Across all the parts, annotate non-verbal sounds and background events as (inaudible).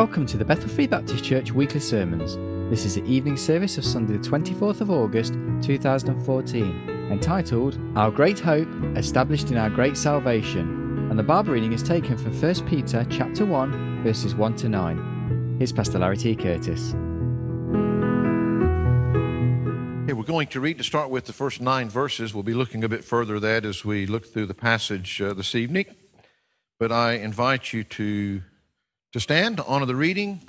Welcome to the Bethel Free Baptist Church weekly sermons. This is the evening service of Sunday, the 24th of August 2014, entitled Our Great Hope Established in Our Great Salvation. And the Bible reading is taken from 1 Peter chapter 1, verses 1 to 9. Here's Pastor Larry T. Curtis. We're going to read to start with the first nine verses. We'll be looking a bit further at that as we look through the passage uh, this evening. But I invite you to to stand to honor the reading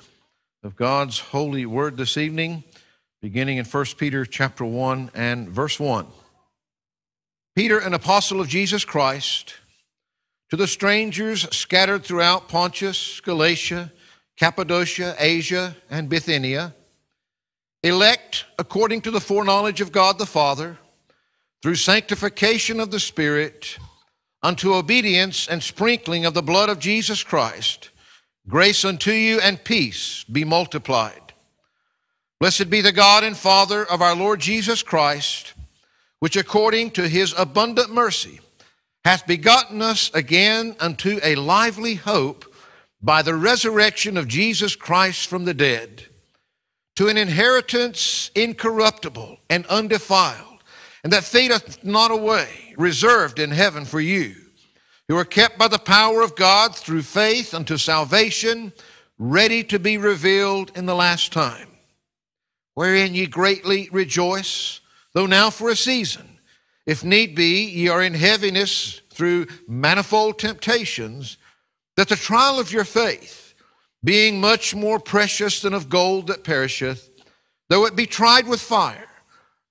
of God's holy word this evening, beginning in 1 Peter chapter 1 and verse 1. Peter, an apostle of Jesus Christ, to the strangers scattered throughout Pontus, Galatia, Cappadocia, Asia, and Bithynia, elect according to the foreknowledge of God the Father, through sanctification of the Spirit, unto obedience and sprinkling of the blood of Jesus Christ Grace unto you and peace be multiplied. Blessed be the God and Father of our Lord Jesus Christ, which according to his abundant mercy hath begotten us again unto a lively hope by the resurrection of Jesus Christ from the dead, to an inheritance incorruptible and undefiled, and that fadeth not away, reserved in heaven for you who are kept by the power of God through faith unto salvation, ready to be revealed in the last time, wherein ye greatly rejoice, though now for a season, if need be, ye are in heaviness through manifold temptations, that the trial of your faith, being much more precious than of gold that perisheth, though it be tried with fire,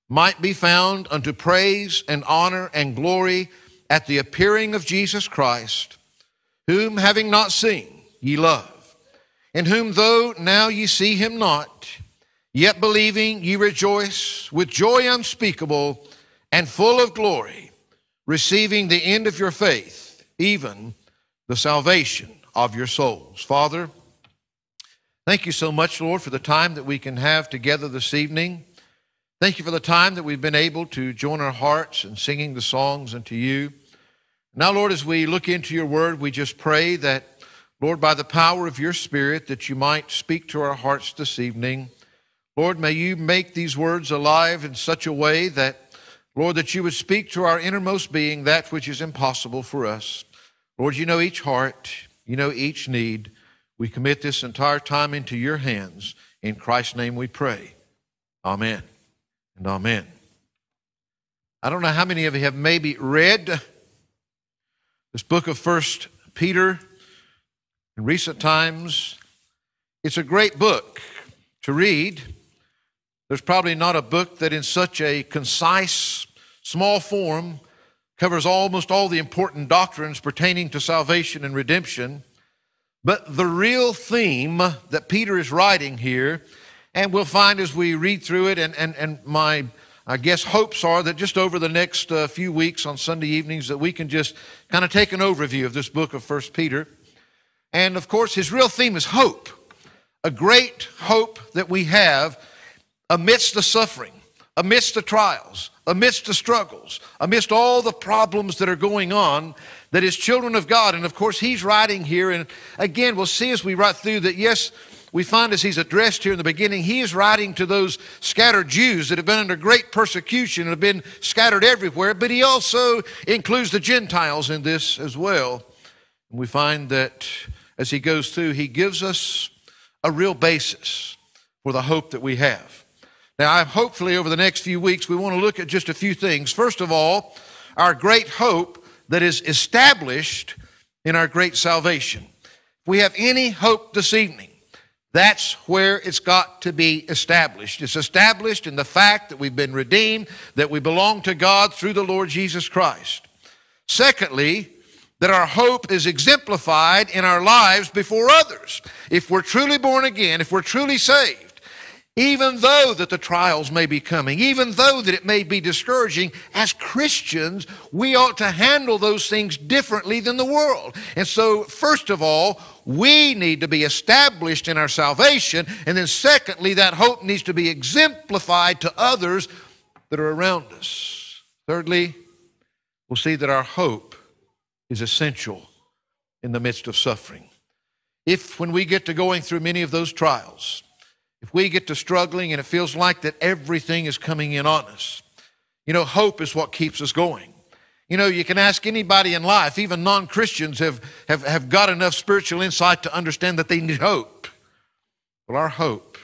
might be found unto praise and honor and glory at the appearing of Jesus Christ, whom having not seen ye love, in whom though now ye see him not, yet believing ye rejoice with joy unspeakable and full of glory, receiving the end of your faith, even the salvation of your souls. Father, thank you so much, Lord, for the time that we can have together this evening. Thank you for the time that we've been able to join our hearts in singing the songs unto you. Now, Lord, as we look into your word, we just pray that, Lord, by the power of your Spirit, that you might speak to our hearts this evening. Lord, may you make these words alive in such a way that, Lord, that you would speak to our innermost being that which is impossible for us. Lord, you know each heart, you know each need. We commit this entire time into your hands. In Christ's name we pray. Amen and amen. I don't know how many of you have maybe read this book of First Peter, in recent times, it's a great book to read. There's probably not a book that, in such a concise, small form, covers almost all the important doctrines pertaining to salvation and redemption. But the real theme that Peter is writing here, and we'll find as we read through it, and, and, and my I guess hopes are that just over the next uh, few weeks on Sunday evenings that we can just kind of take an overview of this book of First Peter. And of course, his real theme is hope. A great hope that we have amidst the suffering, amidst the trials, amidst the struggles, amidst all the problems that are going on, that is children of God. And of course, he's writing here. And again, we'll see as we write through that, yes, we find as he's addressed here in the beginning, he is writing to those scattered Jews that have been under great persecution and have been scattered everywhere, but he also includes the Gentiles in this as well. And we find that as he goes through, he gives us a real basis for the hope that we have. Now, hopefully, over the next few weeks, we want to look at just a few things. First of all, our great hope that is established in our great salvation. If we have any hope this evening, that's where it's got to be established. It's established in the fact that we've been redeemed, that we belong to God through the Lord Jesus Christ. Secondly, that our hope is exemplified in our lives before others. If we're truly born again, if we're truly saved, even though that the trials may be coming, even though that it may be discouraging, as Christians, we ought to handle those things differently than the world. And so, first of all, we need to be established in our salvation. And then, secondly, that hope needs to be exemplified to others that are around us. Thirdly, we'll see that our hope is essential in the midst of suffering. if when we get to going through many of those trials, if we get to struggling and it feels like that everything is coming in on us, you know, hope is what keeps us going. You know, you can ask anybody in life, even non Christians have, have, have got enough spiritual insight to understand that they need hope. Well, our hope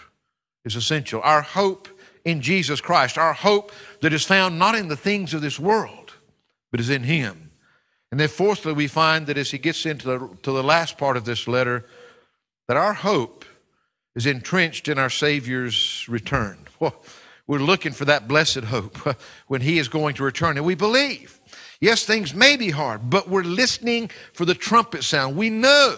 is essential. Our hope in Jesus Christ, our hope that is found not in the things of this world, but is in Him. And then, fourthly, we find that as he gets into the, to the last part of this letter, that our hope is entrenched in our Savior's return. We're looking for that blessed hope (laughs) when He is going to return, and we believe. Yes, things may be hard, but we're listening for the trumpet sound. We know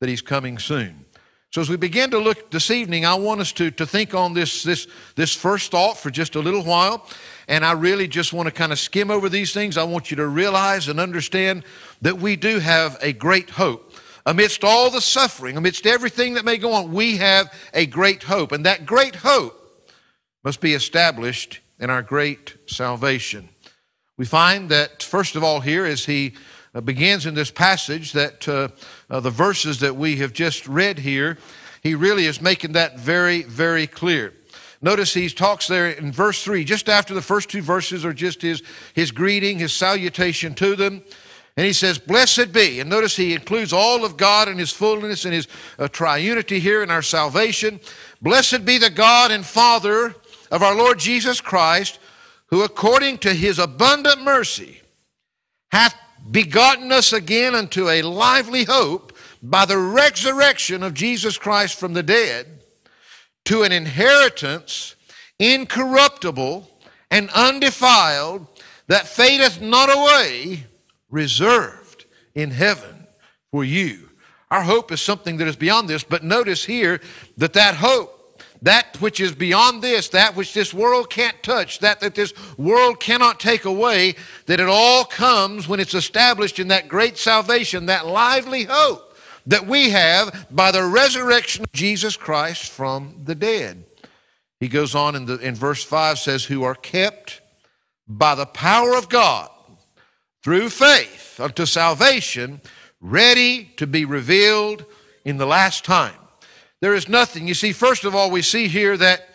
that He's coming soon. So as we begin to look this evening, I want us to, to think on this, this, this first thought for just a little while. And I really just want to kind of skim over these things. I want you to realize and understand that we do have a great hope. Amidst all the suffering, amidst everything that may go on, we have a great hope. And that great hope must be established in our great salvation. We find that, first of all, here as he uh, begins in this passage, that uh, uh, the verses that we have just read here, he really is making that very, very clear. Notice he talks there in verse 3, just after the first two verses are just his, his greeting, his salutation to them. And he says, Blessed be. And notice he includes all of God and his fullness and his uh, triunity here in our salvation. Blessed be the God and Father of our Lord Jesus Christ who according to his abundant mercy hath begotten us again unto a lively hope by the resurrection of Jesus Christ from the dead, to an inheritance incorruptible and undefiled, that fadeth not away, reserved in heaven for you. Our hope is something that is beyond this, but notice here that that hope that which is beyond this, that which this world can't touch, that that this world cannot take away, that it all comes when it's established in that great salvation, that lively hope that we have by the resurrection of Jesus Christ from the dead. He goes on in, the, in verse 5 says, Who are kept by the power of God through faith unto salvation, ready to be revealed in the last time. There is nothing. You see, first of all, we see here that,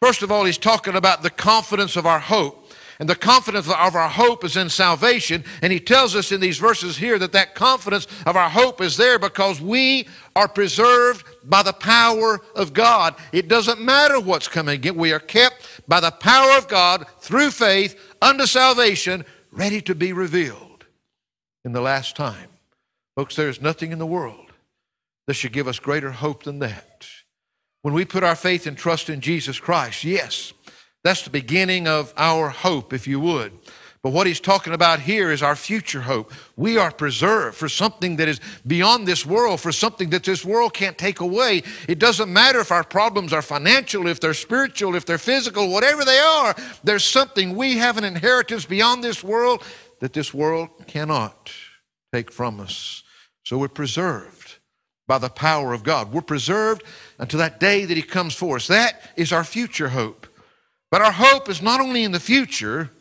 first of all, he's talking about the confidence of our hope. And the confidence of our hope is in salvation. And he tells us in these verses here that that confidence of our hope is there because we are preserved by the power of God. It doesn't matter what's coming. We are kept by the power of God through faith unto salvation, ready to be revealed in the last time. Folks, there is nothing in the world that should give us greater hope than that. When we put our faith and trust in Jesus Christ, yes, that's the beginning of our hope, if you would. But what he's talking about here is our future hope. We are preserved for something that is beyond this world, for something that this world can't take away. It doesn't matter if our problems are financial, if they're spiritual, if they're physical, whatever they are, there's something we have an inheritance beyond this world that this world cannot take from us. So we're preserved by the power of God. We're preserved until that day that He comes for us. That is our future hope. But our hope is not only in the future,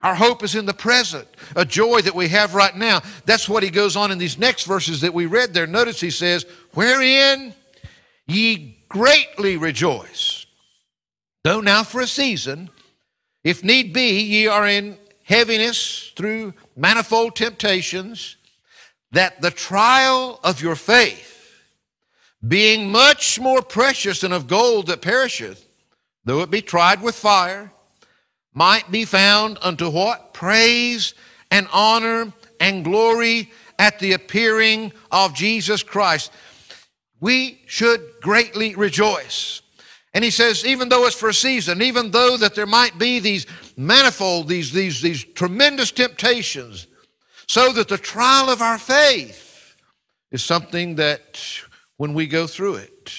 our hope is in the present, a joy that we have right now. That's what he goes on in these next verses that we read there. Notice he says, Wherein ye greatly rejoice, though now for a season, if need be, ye are in heaviness through manifold temptations that the trial of your faith, being much more precious than of gold that perisheth, though it be tried with fire, might be found unto what? Praise and honor and glory at the appearing of Jesus Christ. We should greatly rejoice. And he says, even though it's for a season, even though that there might be these manifold, these, these, these tremendous temptations, so that the trial of our faith is something that when we go through it,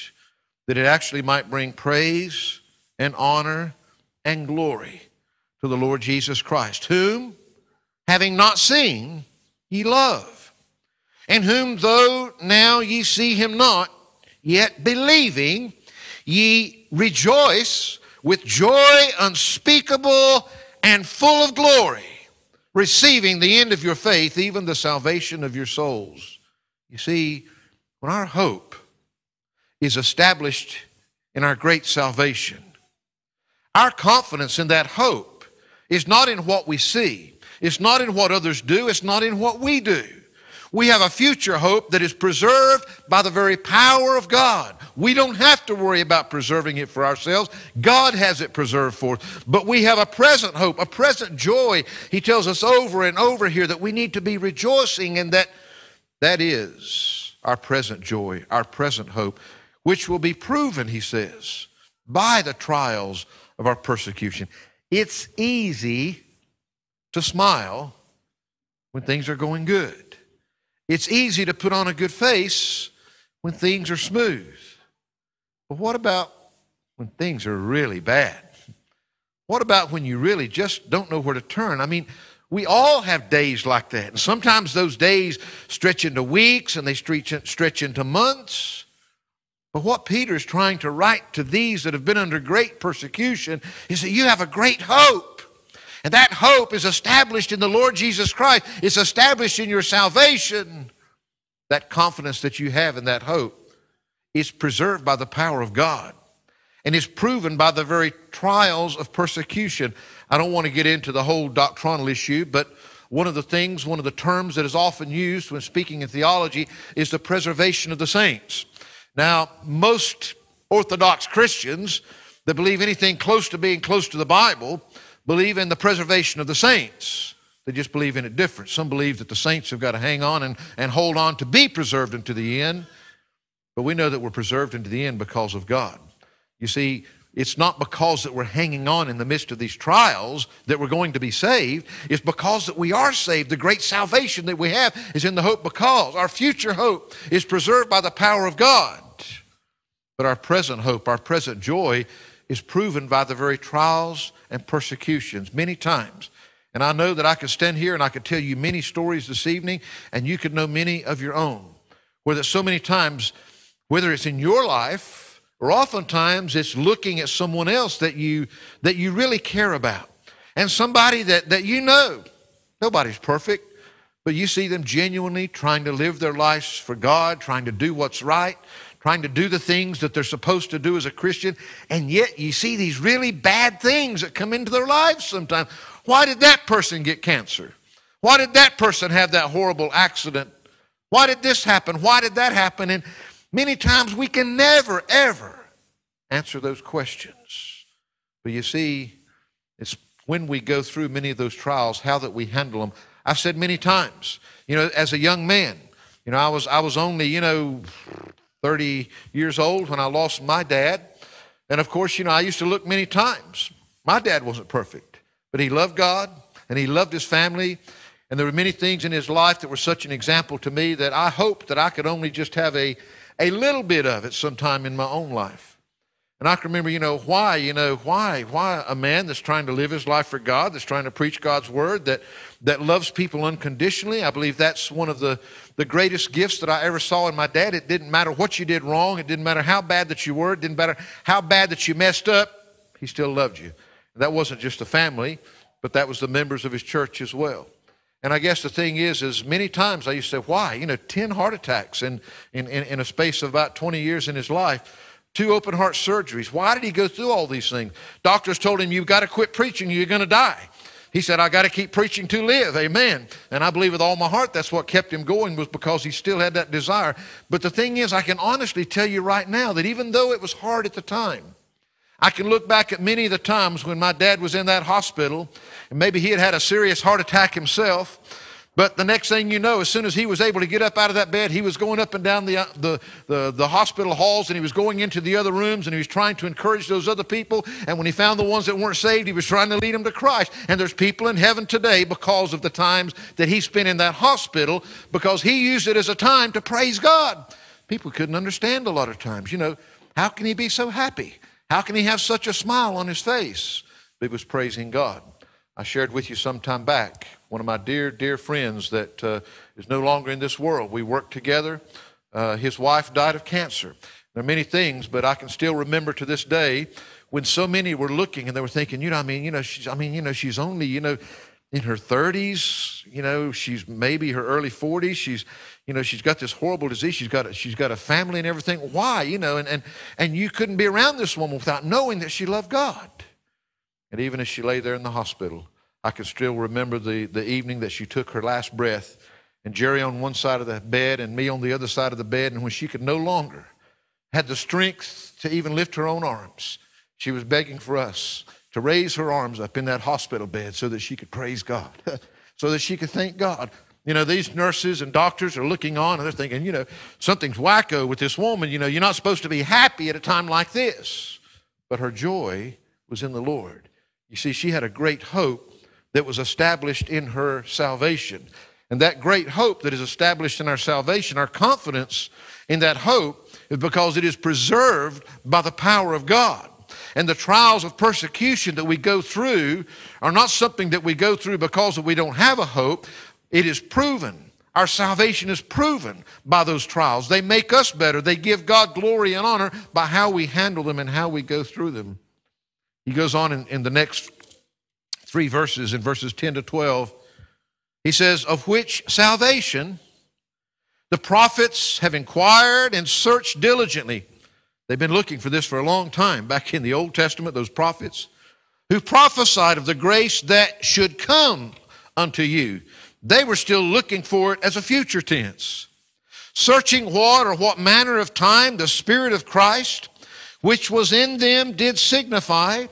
that it actually might bring praise and honor and glory to the Lord Jesus Christ, whom, having not seen, ye love, and whom, though now ye see him not, yet believing, ye rejoice with joy unspeakable and full of glory receiving the end of your faith, even the salvation of your souls. You see, when our hope is established in our great salvation, our confidence in that hope is not in what we see, it's not in what others do, it's not in what we do. We have a future hope that is preserved by the very power of God. We don't have to worry about preserving it for ourselves. God has it preserved for us. But we have a present hope, a present joy. He tells us over and over here that we need to be rejoicing and that that is our present joy, our present hope, which will be proven, he says, by the trials of our persecution. It's easy to smile when things are going good. It's easy to put on a good face when things are smooth. But what about when things are really bad? What about when you really just don't know where to turn? I mean, we all have days like that. And sometimes those days stretch into weeks and they stretch, stretch into months. But what Peter is trying to write to these that have been under great persecution is that you have a great hope. And that hope is established in the Lord Jesus Christ. It's established in your salvation. That confidence that you have in that hope is preserved by the power of God and is proven by the very trials of persecution. I don't want to get into the whole doctrinal issue, but one of the things, one of the terms that is often used when speaking in theology is the preservation of the saints. Now, most Orthodox Christians that believe anything close to being close to the Bible believe in the preservation of the saints. They just believe in it different. Some believe that the saints have got to hang on and, and hold on to be preserved unto the end. But we know that we're preserved into the end because of God. You see, it's not because that we're hanging on in the midst of these trials that we're going to be saved. It's because that we are saved. The great salvation that we have is in the hope because our future hope is preserved by the power of God. But our present hope, our present joy is proven by the very trials and persecutions many times. And I know that I could stand here and I could tell you many stories this evening, and you could know many of your own. Where that so many times, whether it's in your life or oftentimes it's looking at someone else that you that you really care about. And somebody that, that you know. Nobody's perfect, but you see them genuinely trying to live their lives for God, trying to do what's right, trying to do the things that they're supposed to do as a Christian, and yet you see these really bad things that come into their lives sometimes. Why did that person get cancer? Why did that person have that horrible accident? Why did this happen? Why did that happen? And many times we can never, ever answer those questions. But you see, it's when we go through many of those trials, how that we handle them. I've said many times, you know, as a young man, you know, I was I was only, you know, 30 years old when I lost my dad. And of course, you know, I used to look many times. My dad wasn't perfect, but he loved God and he loved his family. And there were many things in his life that were such an example to me that I hoped that I could only just have a, a little bit of it sometime in my own life. And I can remember, you know, why, you know, why, why a man that's trying to live his life for God, that's trying to preach God's word, that, that loves people unconditionally. I believe that's one of the, the greatest gifts that I ever saw in my dad. It didn't matter what you did wrong. It didn't matter how bad that you were. It didn't matter how bad that you messed up. He still loved you. And that wasn't just the family, but that was the members of his church as well. And I guess the thing is, is many times I used to say, why? You know, 10 heart attacks in, in, in a space of about 20 years in his life two open heart surgeries. Why did he go through all these things? Doctors told him, You've got to quit preaching, you're going to die. He said, I got to keep preaching to live. Amen. And I believe with all my heart that's what kept him going was because he still had that desire. But the thing is, I can honestly tell you right now that even though it was hard at the time, I can look back at many of the times when my dad was in that hospital and maybe he had had a serious heart attack himself but the next thing you know, as soon as he was able to get up out of that bed, he was going up and down the, uh, the, the, the, hospital halls and he was going into the other rooms and he was trying to encourage those other people. And when he found the ones that weren't saved, he was trying to lead them to Christ. And there's people in heaven today because of the times that he spent in that hospital because he used it as a time to praise God. People couldn't understand a lot of times. You know, how can he be so happy? How can he have such a smile on his face? He was praising God. I shared with you some time back one of my dear, dear friends that uh, is no longer in this world. We worked together. Uh, his wife died of cancer. There are many things, but I can still remember to this day when so many were looking and they were thinking, you know, I mean, you know, she's, I mean, you know, she's only, you know, in her 30s. You know, she's maybe her early 40s. She's, you know, she's got this horrible disease. She's got a, she's got a family and everything. Why? You know, and, and, and you couldn't be around this woman without knowing that she loved God. And even as she lay there in the hospital, I can still remember the, the evening that she took her last breath, and Jerry on one side of the bed and me on the other side of the bed. And when she could no longer had the strength to even lift her own arms, she was begging for us to raise her arms up in that hospital bed so that she could praise God, (laughs) so that she could thank God. You know, these nurses and doctors are looking on and they're thinking, you know, something's wacko with this woman. You know, you're not supposed to be happy at a time like this. But her joy was in the Lord. You see, she had a great hope that was established in her salvation. And that great hope that is established in our salvation, our confidence in that hope, is because it is preserved by the power of God. And the trials of persecution that we go through are not something that we go through because we don't have a hope. It is proven. Our salvation is proven by those trials. They make us better. They give God glory and honor by how we handle them and how we go through them. He goes on in, in the next three verses, in verses 10 to 12. He says, Of which salvation the prophets have inquired and searched diligently They've been looking for this for a long time. Back in the Old Testament, those prophets who prophesied of the grace that should come unto you, they were still looking for it as a future tense. Searching what or what manner of time the Spirit of Christ, which was in them, did signify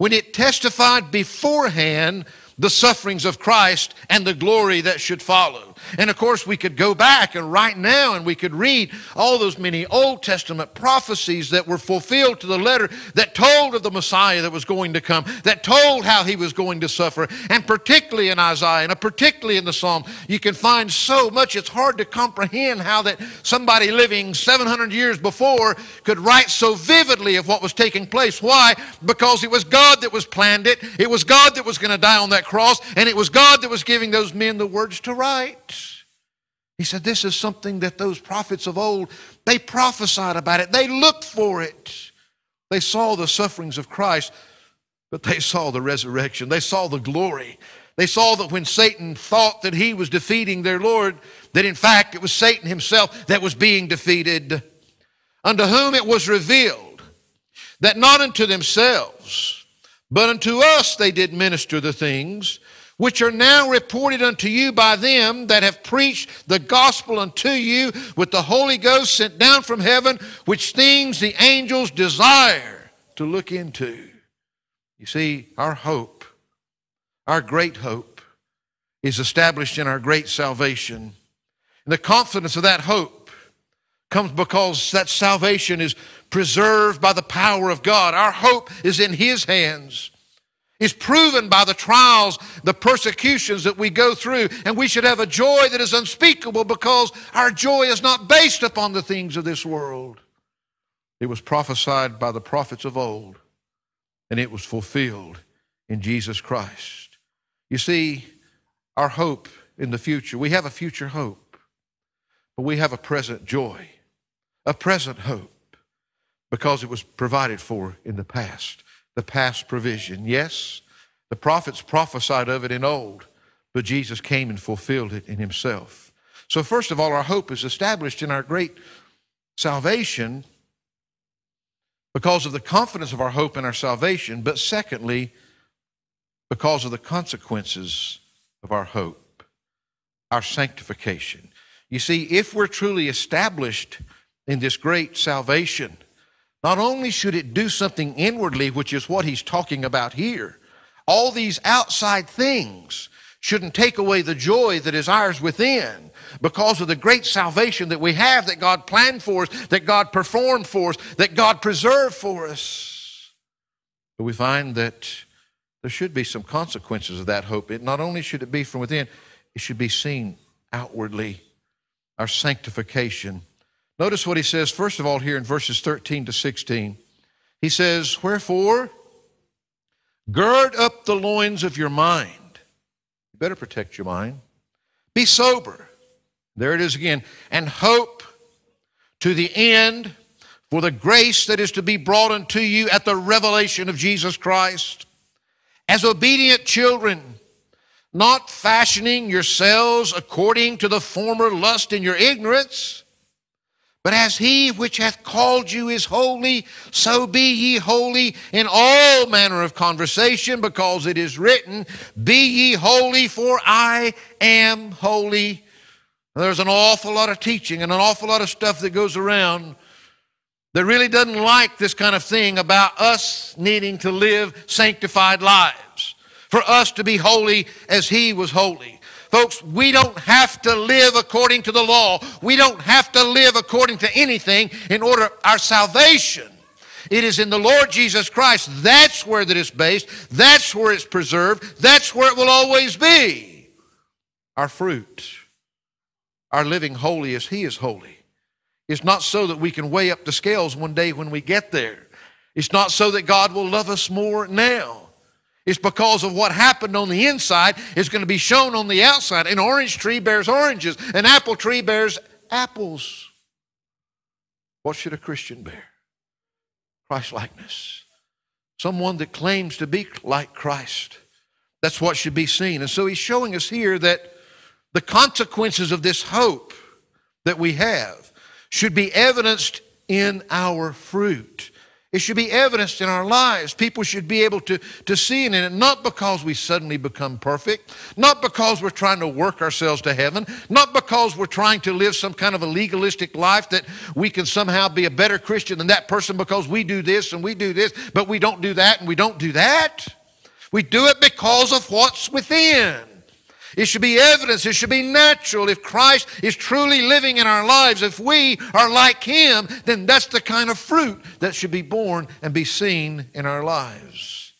when it testified beforehand the sufferings of Christ and the glory that should follow. And of course, we could go back and right now and we could read all those many Old Testament prophecies that were fulfilled to the letter that told of the Messiah that was going to come, that told how he was going to suffer. And particularly in Isaiah and particularly in the Psalm, you can find so much. It's hard to comprehend how that somebody living 700 years before could write so vividly of what was taking place. Why? Because it was God that was planned it. It was God that was going to die on that cross, and it was God that was giving those men the words to write. He said, This is something that those prophets of old, they prophesied about it. They looked for it. They saw the sufferings of Christ, but they saw the resurrection. They saw the glory. They saw that when Satan thought that he was defeating their Lord, that in fact it was Satan himself that was being defeated, unto whom it was revealed that not unto themselves, but unto us they did minister the things which are now reported unto you by them that have preached the gospel unto you with the Holy Ghost sent down from heaven, which things the angels desire to look into. You see, our hope, our great hope, is established in our great salvation. And the confidence of that hope comes because that salvation is preserved by the power of God. Our hope is in His hands is proven by the trials, the persecutions that we go through. And we should have a joy that is unspeakable because our joy is not based upon the things of this world. It was prophesied by the prophets of old, and it was fulfilled in Jesus Christ. You see, our hope in the future, we have a future hope, but we have a present joy, a present hope, because it was provided for in the past the past provision. Yes, the prophets prophesied of it in old, but Jesus came and fulfilled it in himself. So, first of all, our hope is established in our great salvation because of the confidence of our hope in our salvation, but secondly, because of the consequences of our hope, our sanctification. You see, if we're truly established in this great salvation, not only should it do something inwardly, which is what he's talking about here, all these outside things shouldn't take away the joy that is ours within because of the great salvation that we have that God planned for us, that God performed for us, that God preserved for us. But we find that there should be some consequences of that hope. It not only should it be from within, it should be seen outwardly. Our sanctification Notice what he says, first of all, here in verses 13 to 16. He says, Wherefore, gird up the loins of your mind. You better protect your mind. Be sober. There it is again. And hope to the end for the grace that is to be brought unto you at the revelation of Jesus Christ. As obedient children, not fashioning yourselves according to the former lust in your ignorance. But as he which hath called you is holy, so be ye holy in all manner of conversation, because it is written, Be ye holy, for I am holy. There's an awful lot of teaching and an awful lot of stuff that goes around that really doesn't like this kind of thing about us needing to live sanctified lives, for us to be holy as he was holy. Folks, we don't have to live according to the law. We don't have to live according to anything in order our salvation. It is in the Lord Jesus Christ. That's where that is based. That's where it's preserved. That's where it will always be. Our fruit, our living holy as He is holy. It's not so that we can weigh up the scales one day when we get there. It's not so that God will love us more now. It's because of what happened on the inside is going to be shown on the outside. An orange tree bears oranges, an apple tree bears apples. What should a Christian bear? Christ likeness. Someone that claims to be like Christ. That's what should be seen. And so he's showing us here that the consequences of this hope that we have should be evidenced in our fruit. It should be evidenced in our lives. People should be able to, to see it in it, not because we suddenly become perfect, not because we're trying to work ourselves to heaven, not because we're trying to live some kind of a legalistic life that we can somehow be a better Christian than that person because we do this and we do this, but we don't do that and we don't do that. We do it because of what's within. It should be evidence. It should be natural. If Christ is truly living in our lives, if we are like Him, then that's the kind of fruit that should be born and be seen in our lives.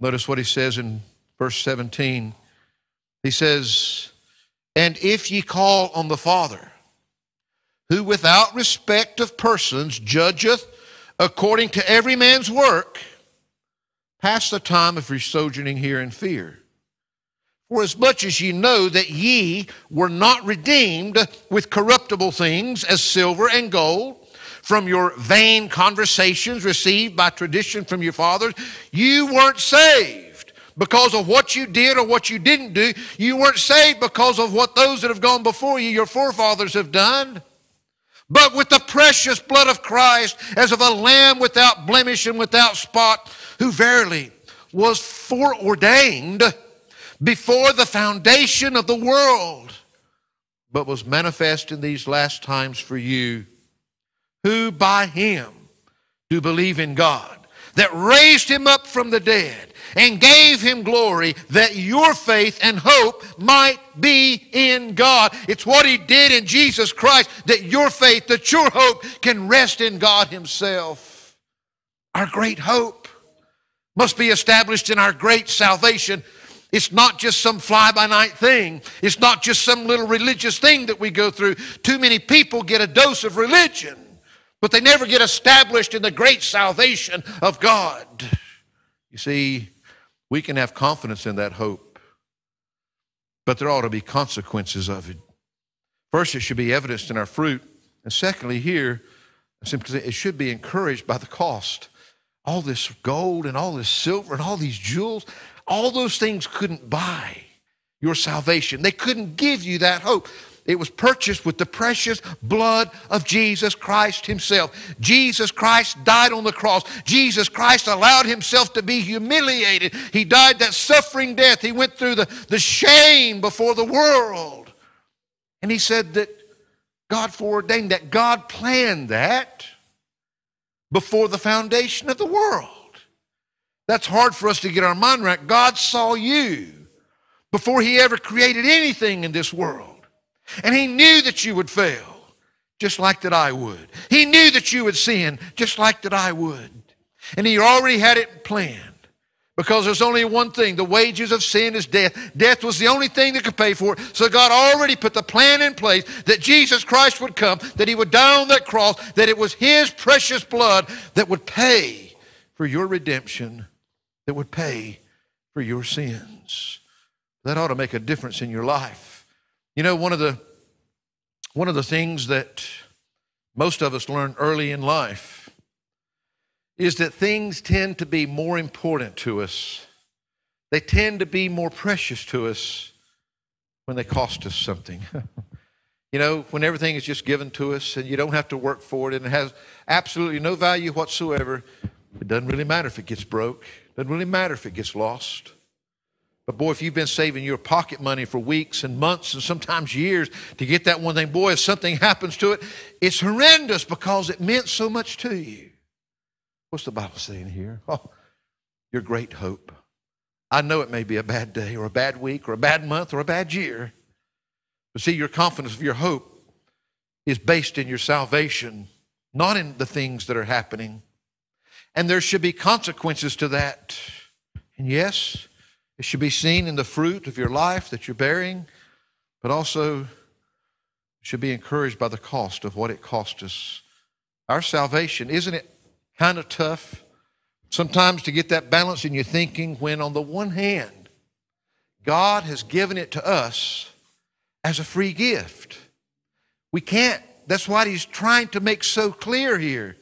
Notice what He says in verse 17. He says, And if ye call on the Father, who without respect of persons judgeth according to every man's work, pass the time of your sojourning here in fear. For as much as ye know that ye were not redeemed with corruptible things as silver and gold from your vain conversations received by tradition from your fathers, you weren't saved because of what you did or what you didn't do. You weren't saved because of what those that have gone before you, your forefathers, have done. But with the precious blood of Christ, as of a lamb without blemish and without spot, who verily was foreordained before the foundation of the world, but was manifest in these last times for you, who by him do believe in God, that raised him up from the dead and gave him glory, that your faith and hope might be in God. It's what he did in Jesus Christ, that your faith, that your hope can rest in God himself. Our great hope must be established in our great salvation it's not just some fly by night thing. It's not just some little religious thing that we go through. Too many people get a dose of religion, but they never get established in the great salvation of God. You see, we can have confidence in that hope, but there ought to be consequences of it. First, it should be evidenced in our fruit. And secondly, here, simply it should be encouraged by the cost. All this gold and all this silver and all these jewels, all those things couldn't buy your salvation. They couldn't give you that hope. It was purchased with the precious blood of Jesus Christ Himself. Jesus Christ died on the cross. Jesus Christ allowed Himself to be humiliated. He died that suffering death. He went through the, the shame before the world. And He said that God foreordained that. God planned that before the foundation of the world. That's hard for us to get our mind right. God saw you before He ever created anything in this world. And He knew that you would fail, just like that I would. He knew that you would sin, just like that I would. And He already had it planned. Because there's only one thing the wages of sin is death. Death was the only thing that could pay for it. So God already put the plan in place that Jesus Christ would come, that He would die on that cross, that it was His precious blood that would pay for your redemption that would pay for your sins. That ought to make a difference in your life. You know, one of the one of the things that most of us learn early in life is that things tend to be more important to us they tend to be more precious to us when they cost us something. (laughs) you know, when everything is just given to us and you don't have to work for it and it has absolutely no value whatsoever, it doesn't really matter if it gets broke. Doesn't really matter if it gets lost. But boy, if you've been saving your pocket money for weeks and months and sometimes years to get that one thing, boy, if something happens to it, it's horrendous because it meant so much to you. What's the Bible saying here? (laughs) Oh, your great hope. I know it may be a bad day or a bad week or a bad month or a bad year. But see, your confidence of your hope is based in your salvation, not in the things that are happening. And there should be consequences to that. And yes, it should be seen in the fruit of your life that you're bearing, but also should be encouraged by the cost of what it cost us. Our salvation, isn't it kind of tough sometimes to get that balance in your thinking when, on the one hand, God has given it to us as a free gift? We can't. That's what he's trying to make so clear here.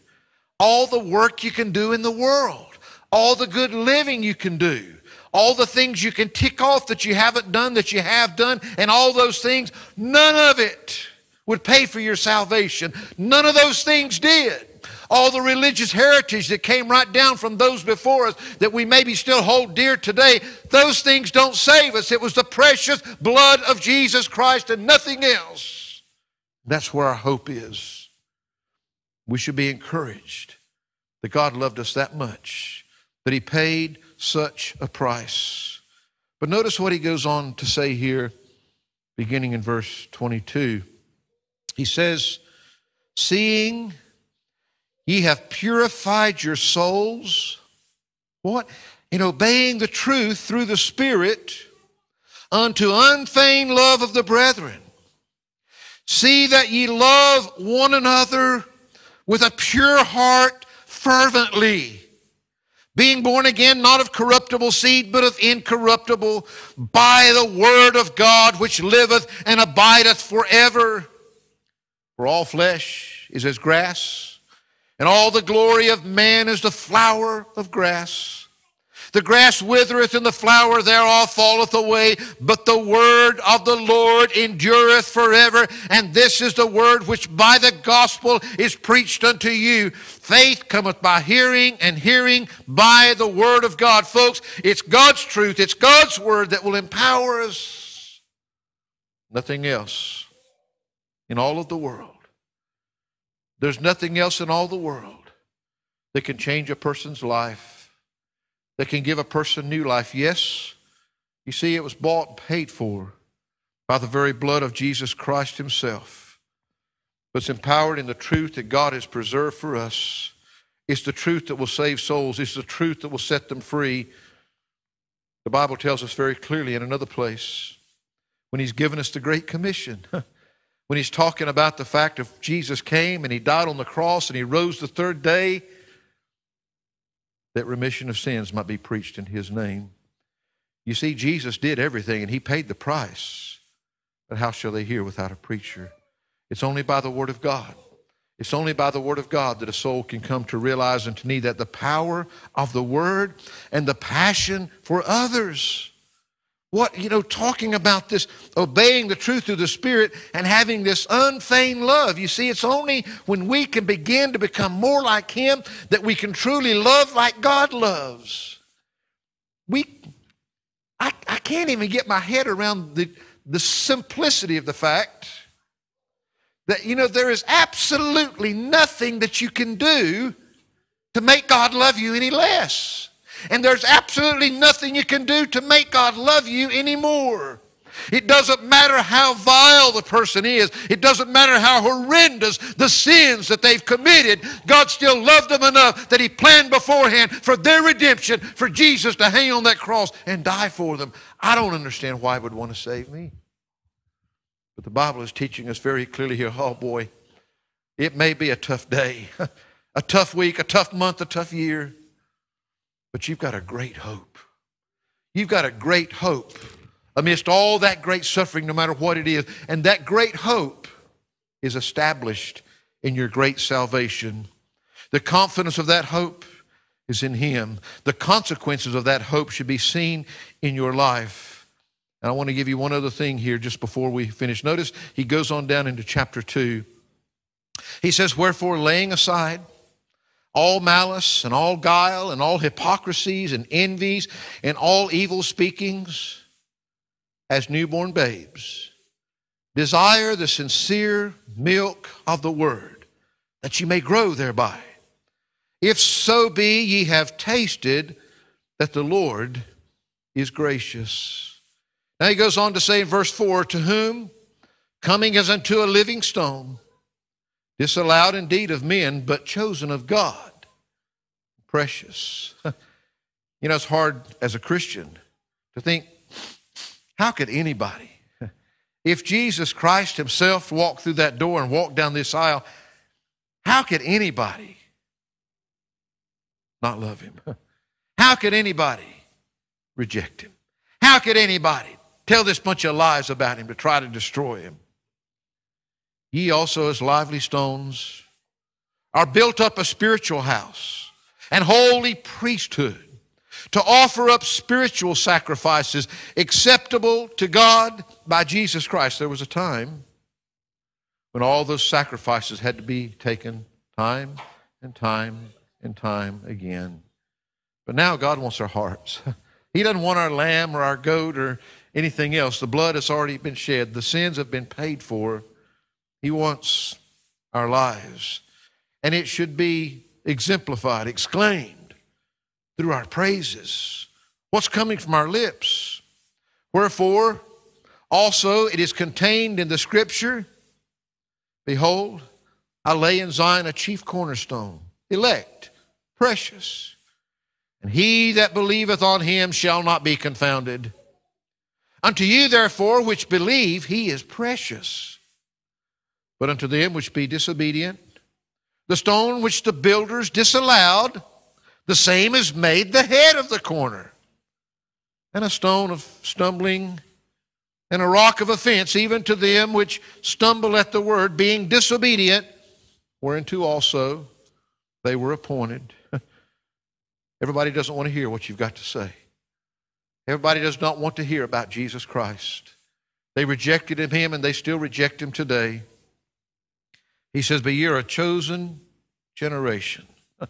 All the work you can do in the world, all the good living you can do, all the things you can tick off that you haven't done, that you have done, and all those things, none of it would pay for your salvation. None of those things did. All the religious heritage that came right down from those before us that we maybe still hold dear today, those things don't save us. It was the precious blood of Jesus Christ and nothing else. That's where our hope is. We should be encouraged that God loved us that much, that He paid such a price. But notice what he goes on to say here, beginning in verse 22. He says, Seeing ye have purified your souls, what? In obeying the truth through the Spirit unto unfeigned love of the brethren. See that ye love one another with a pure heart fervently being born again, not of corruptible seed, but of incorruptible, by the word of God, which liveth and abideth forever. For all flesh is as grass, and all the glory of man is the flower of grass. The grass withereth and the flower thereof falleth away, but the word of the Lord endureth forever. And this is the word which by the gospel is preached unto you. Faith cometh by hearing, and hearing by the word of God. Folks, it's God's truth, it's God's word that will empower us. Nothing else in all of the world. There's nothing else in all the world that can change a person's life that can give a person new life. Yes, you see, it was bought and paid for by the very blood of Jesus Christ Himself. But it's empowered in the truth that God has preserved for us. It's the truth that will save souls, it's the truth that will set them free. The Bible tells us very clearly in another place when He's given us the Great Commission. (laughs) when he's talking about the fact of Jesus came and he died on the cross and he rose the third day that remission of sins might be preached in his name. You see, Jesus did everything and he paid the price. But how shall they hear without a preacher? It's only by the word of God. It's only by the word of God that a soul can come to realize and to need that the power of the word and the passion for others what, you know, talking about this, obeying the truth through the Spirit and having this unfeigned love. You see, it's only when we can begin to become more like Him that we can truly love like God loves. We, I, I can't even get my head around the, the simplicity of the fact that, you know, there is absolutely nothing that you can do to make God love you any less. And there's absolutely nothing you can do to make God love you anymore. It doesn't matter how vile the person is. It doesn't matter how horrendous the sins that they've committed. God still loved them enough that He planned beforehand for their redemption, for Jesus to hang on that cross and die for them. I don't understand why He would want to save me. But the Bible is teaching us very clearly here oh boy, it may be a tough day, (laughs) a tough week, a tough month, a tough year. But you've got a great hope. You've got a great hope amidst all that great suffering, no matter what it is. And that great hope is established in your great salvation. The confidence of that hope is in Him. The consequences of that hope should be seen in your life. And I want to give you one other thing here just before we finish. Notice he goes on down into chapter 2. He says, Wherefore, laying aside all malice and all guile and all hypocrisies and envies and all evil speakings, as newborn babes, desire the sincere milk of the word, that ye may grow thereby. If so be ye have tasted that the Lord is gracious. Now he goes on to say in verse 4 To whom, coming as unto a living stone, disallowed indeed of men, but chosen of God, precious. (laughs) you know, it's hard as a Christian to think, how could anybody, (laughs) if Jesus Christ himself walked through that door and walked down this aisle, how could anybody not love him? (laughs) How could anybody reject him? How could anybody tell this bunch of lies about him to try to destroy him? Ye also, as lively stones, are built up a spiritual house and holy priesthood to offer up spiritual sacrifices acceptable to God by Jesus Christ. There was a time when all those sacrifices had to be taken time and time and time again. But now God wants our hearts. (laughs) He doesn't want our lamb or our goat or anything else. The blood has already been shed, the sins have been paid for. He wants our lives. And it should be exemplified, exclaimed through our praises. What's coming from our lips? Wherefore, also it is contained in the scripture Behold, I lay in Zion a chief cornerstone, elect, precious. And he that believeth on him shall not be confounded. Unto you, therefore, which believe, he is precious. But unto them which be disobedient, the stone which the builders disallowed, the same is made the head of the corner, and a stone of stumbling and a rock of offense, even to them which stumble at the word, being disobedient, whereunto also they were appointed. (laughs) Everybody doesn't want to hear what you've got to say. Everybody does not want to hear about Jesus Christ. They rejected him and they still reject him today. He says, But you're a chosen generation. (laughs)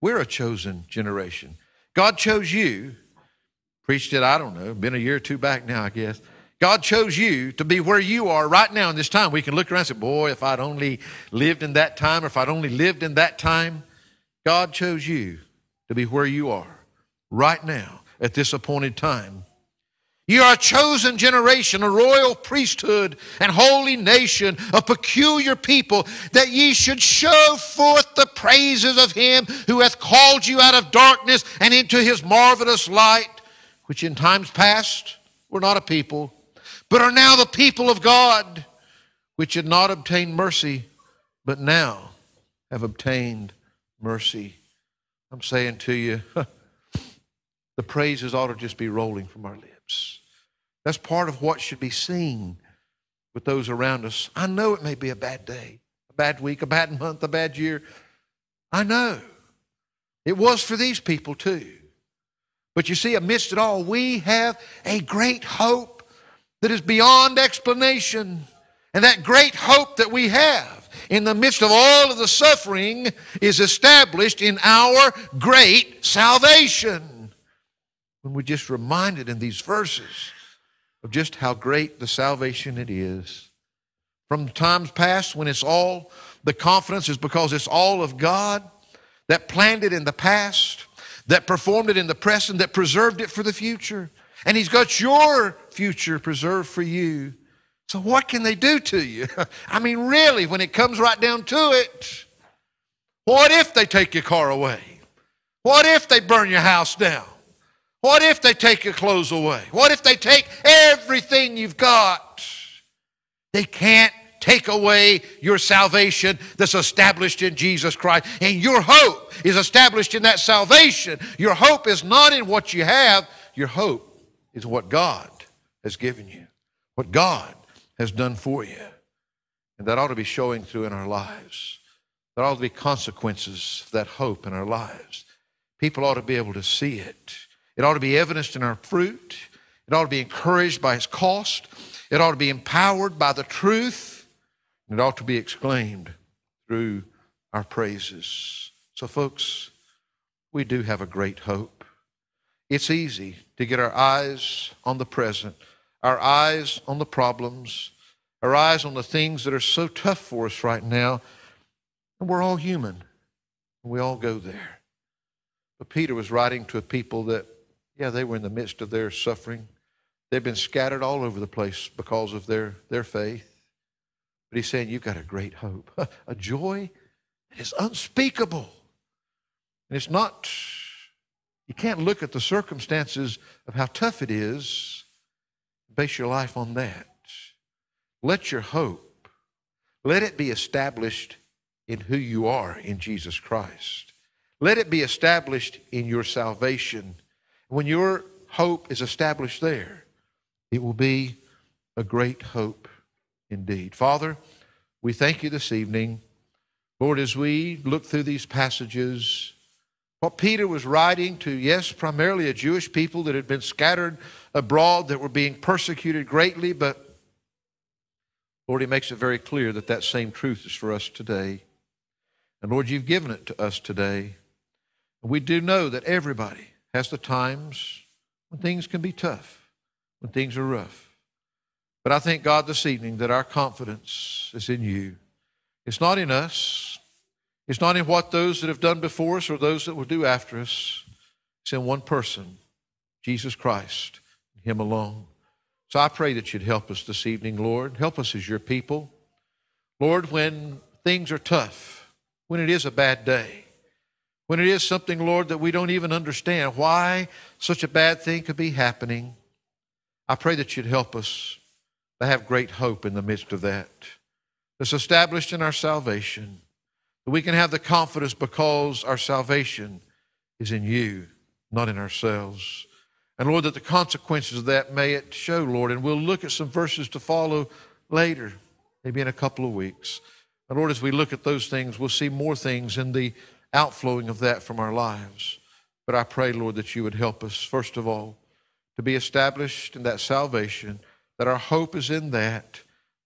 We're a chosen generation. God chose you. Preached it, I don't know, been a year or two back now, I guess. God chose you to be where you are right now in this time. We can look around and say, Boy, if I'd only lived in that time, or if I'd only lived in that time. God chose you to be where you are right now at this appointed time. You are a chosen generation, a royal priesthood, and holy nation, a peculiar people, that ye should show forth the praises of him who hath called you out of darkness and into his marvelous light, which in times past were not a people, but are now the people of God, which had not obtained mercy, but now have obtained mercy. I'm saying to you, (laughs) the praises ought to just be rolling from our lips. That's part of what should be seen with those around us. I know it may be a bad day, a bad week, a bad month, a bad year. I know. It was for these people too. But you see, amidst it all, we have a great hope that is beyond explanation. And that great hope that we have in the midst of all of the suffering is established in our great salvation. When we're just reminded in these verses of just how great the salvation it is. From times past when it's all, the confidence is because it's all of God that planned it in the past, that performed it in the present, that preserved it for the future. And He's got your future preserved for you. So, what can they do to you? (laughs) I mean, really, when it comes right down to it, what if they take your car away? What if they burn your house down? What if they take your clothes away? What if they take everything you've got? They can't take away your salvation that's established in Jesus Christ. And your hope is established in that salvation. Your hope is not in what you have, your hope is what God has given you, what God has done for you. And that ought to be showing through in our lives. There ought to be consequences of that hope in our lives. People ought to be able to see it. It ought to be evidenced in our fruit. It ought to be encouraged by its cost. It ought to be empowered by the truth. And It ought to be exclaimed through our praises. So, folks, we do have a great hope. It's easy to get our eyes on the present, our eyes on the problems, our eyes on the things that are so tough for us right now. And we're all human. We all go there. But Peter was writing to a people that, yeah, they were in the midst of their suffering. They've been scattered all over the place because of their, their faith. But he's saying, You've got a great hope, (laughs) a joy that is unspeakable. And it's not, you can't look at the circumstances of how tough it is, base your life on that. Let your hope, let it be established in who you are in Jesus Christ. Let it be established in your salvation. When your hope is established there, it will be a great hope indeed. Father, we thank you this evening. Lord, as we look through these passages, what Peter was writing to, yes, primarily a Jewish people that had been scattered abroad, that were being persecuted greatly, but Lord, he makes it very clear that that same truth is for us today. And Lord, you've given it to us today. And we do know that everybody has the times when things can be tough when things are rough. But I thank God this evening that our confidence is in you. It's not in us. It's not in what those that have done before us or those that will do after us. It's in one person, Jesus Christ, Him alone. So I pray that you'd help us this evening, Lord. Help us as your people. Lord, when things are tough, when it is a bad day, when it is something, Lord, that we don't even understand why such a bad thing could be happening, I pray that you'd help us to have great hope in the midst of that. That's established in our salvation. That we can have the confidence because our salvation is in you, not in ourselves. And Lord, that the consequences of that may it show, Lord. And we'll look at some verses to follow later, maybe in a couple of weeks. And Lord, as we look at those things, we'll see more things in the outflowing of that from our lives. But I pray, Lord, that you would help us, first of all, to be established in that salvation, that our hope is in that,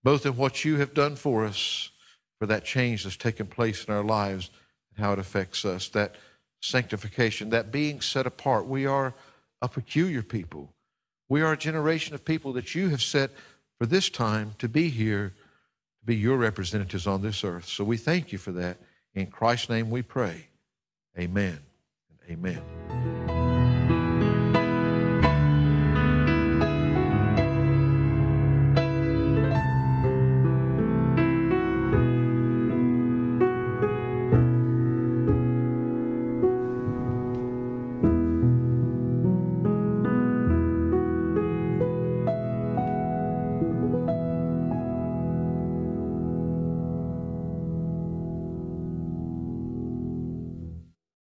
both in what you have done for us, for that change that's taken place in our lives and how it affects us, that sanctification, that being set apart. We are a peculiar people. We are a generation of people that you have set for this time to be here, to be your representatives on this earth. So we thank you for that. In Christ's name we pray. Amen. Amen.